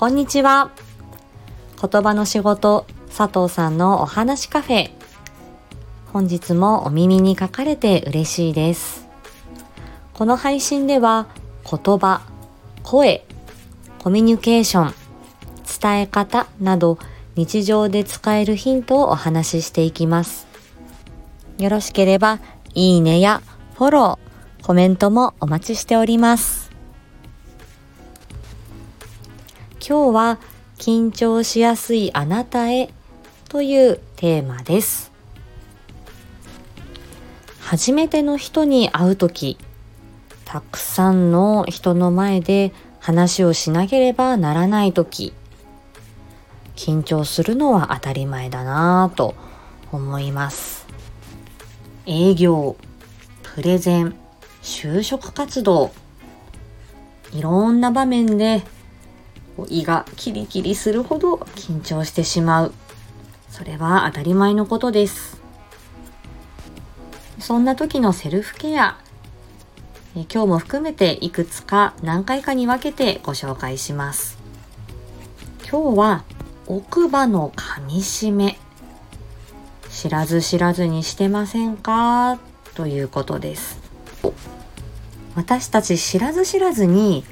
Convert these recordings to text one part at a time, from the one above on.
こんにちは。言葉の仕事、佐藤さんのお話カフェ。本日もお耳に書かれて嬉しいです。この配信では言葉、声、コミュニケーション、伝え方など日常で使えるヒントをお話ししていきます。よろしければいいねやフォロー、コメントもお待ちしております。今日は緊張しやすいあなたへというテーマです。初めての人に会うとき、たくさんの人の前で話をしなければならないとき、緊張するのは当たり前だなぁと思います。営業、プレゼン、就職活動、いろんな場面で胃がキリキリするほど緊張してしまう。それは当たり前のことです。そんな時のセルフケア、今日も含めていくつか何回かに分けてご紹介します。今日は奥歯の噛み締め。知らず知らずにしてませんか？ということです。私たち知らず知らずに、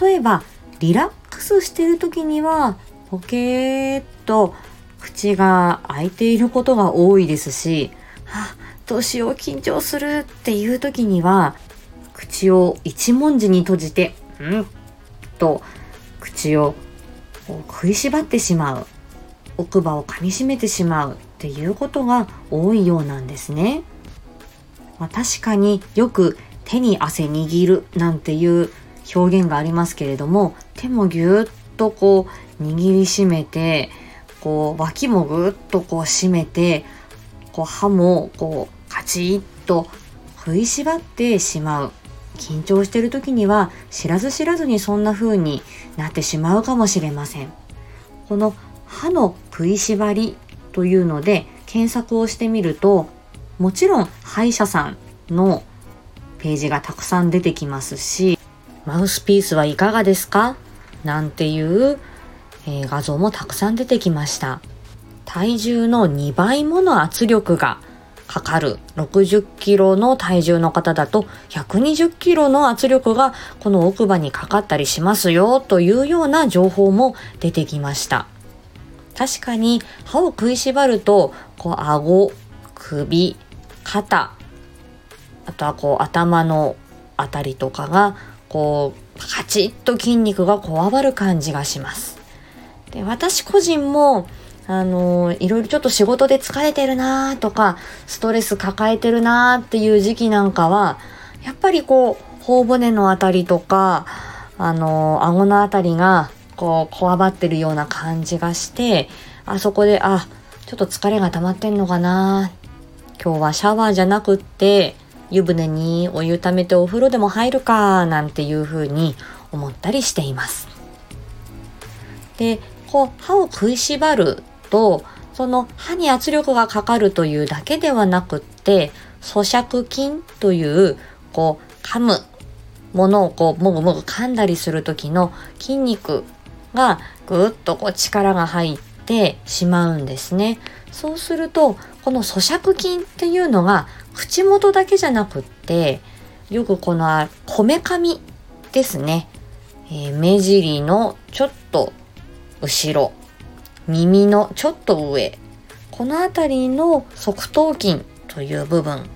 例えばリラックスしてる時にはポケーっと口が開いていることが多いですし、はあ、どうしよう緊張するっていう時には口を一文字に閉じて、うんと口を食いしばってしまう。奥歯を噛みしめてしまうっていうことが多いようなんですね。まあ、確かによく手に汗握るなんていう表現がありますけれども手もぎゅっとこう握りしめてこう脇もぐっとこう締めてこう歯もこうカチッと食いしばってしまう。緊張してる時には知らず知らずにそんな風になってしまうかもしれません。この歯の食いしばりというので検索をしてみるともちろん歯医者さんのページがたくさん出てきますしマウスピースはいかがですか？なんていう、えー、画像もたくさん出てきました。体重の2倍もの圧力がかかる60キロの体重の方だと120キロの圧力がこの奥歯にかかったりしますよというような情報も出てきました。確かに歯を食いしばるとこう顎、首、肩、あとはこう頭のあたりとかがこうカチッと筋肉がこわばる感じがします。で私個人もあのいろいろちょっと仕事で疲れてるなとかストレス抱えてるなっていう時期なんかはやっぱりこう頬骨のあたりとかあの顎のあたりがこうこわばってるような感じがしてあそこであちょっと疲れが溜まってんのかな今日はシャワーじゃなくって湯船にお湯ためてお風呂でも入るかなんていうふうに思ったりしています。で、こう歯を食いしばるとその歯に圧力がかかるというだけではなくって咀嚼筋というこう噛むものをこうもぐもぐ噛んだりする時の筋肉がぐっとこう力が入ってしまうんですね。そうするとこの咀嚼筋っていうのが口元だけじゃなくってよくこのこめかみですね、えー、目尻のちょっと後ろ耳のちょっと上この辺りの側頭筋という部分。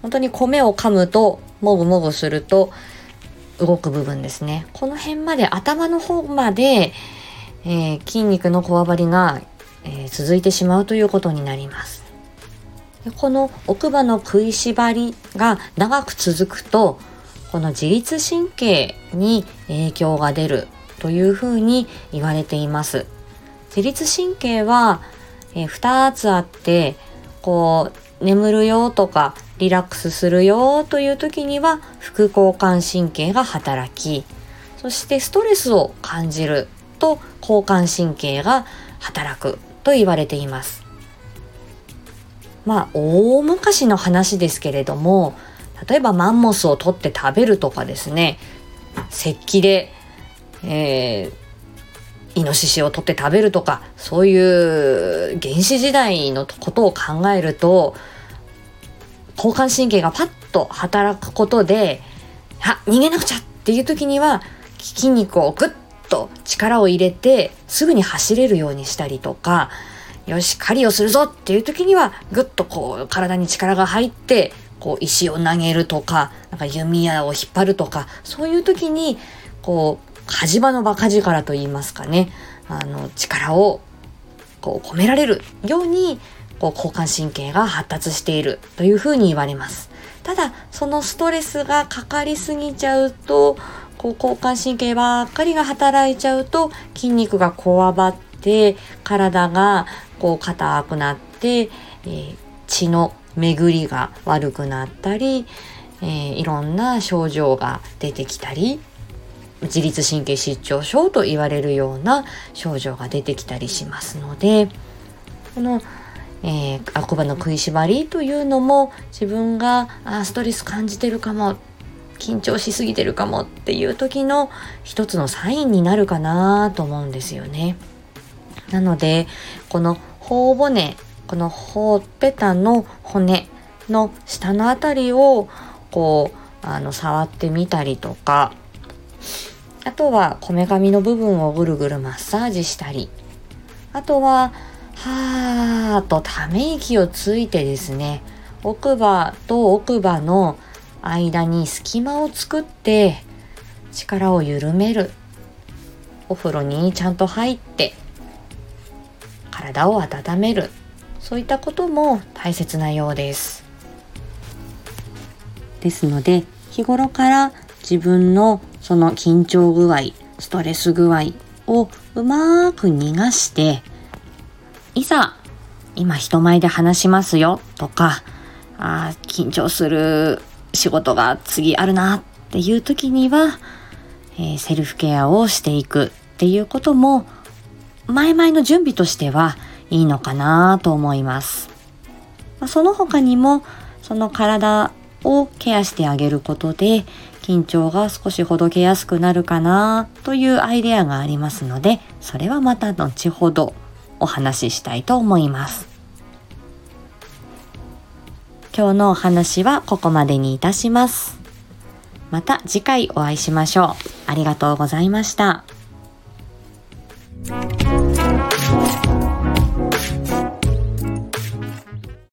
本当に米を噛むともぐもぐすると動く部分ですね。この辺まで頭の方まで、えー、筋肉のこわばりが、えー、続いてしまうということになります。でこの奥歯の食いしばりが長く続くとこの自律神経に影響が出るというふうに言われています。自律神経は、えー、2つあってこう眠るよとかリラックスするよという時には副交感神経が働きそしてストレスを感じると交感神経が働くと言われています。まあ大昔の話ですけれども例えばマンモスを取って食べるとかですね石器で、えー、イノシシを取って食べるとかそういう原始時代のことを考えると交感神経がパッと働くことであ逃げなくちゃっていう時には筋肉をグッと力を入れてすぐに走れるようにしたりとかよし狩りをするぞっていう時にはグッとこう体に力が入ってこう石を投げるとかなんか弓矢を引っ張るとかそういう時にこう火事場の馬鹿力と言いますかねあの力をこう込められるようにこう交感神経が発達しているというふうに言われます。ただそのストレスがかかりすぎちゃうとこう交感神経ばっかりが働いちゃうと筋肉がこわばって体がこう硬くなって、えー、血の巡りが悪くなったり、えー、いろんな症状が出てきたり自律神経失調症と言われるような症状が出てきたりしますのでこの、えー、悪魔の食いしばりというのも自分があストレス感じてるかも緊張しすぎてるかもっていう時の一つのサインになるかなと思うんですよね。なのでこの頬骨このほっぺたの骨の下のあたりをこうあの触ってみたりとかあとはこめかみの部分をぐるぐるマッサージしたりあとははーとため息をついてですね奥歯と奥歯の間に隙間を作って力を緩める。お風呂にちゃんと入って体を温める。そういったことも大切なようです。ですので日頃から自分のその緊張具合、ストレス具合をうまく逃がして、いざ、今人前で話しますよとか、あ緊張する仕事が次あるなっていう時には、えー、セルフケアをしていくっていうことも、前々の準備としてはいいのかなと思います。まあ、その他にも、その体をケアしてあげることで、緊張が少しほどけやすくなるかなというアイデアがありますので、それはまた後ほどお話ししたいと思います。今日のお話はここまでにいたします。また次回お会いしましょう。ありがとうございました。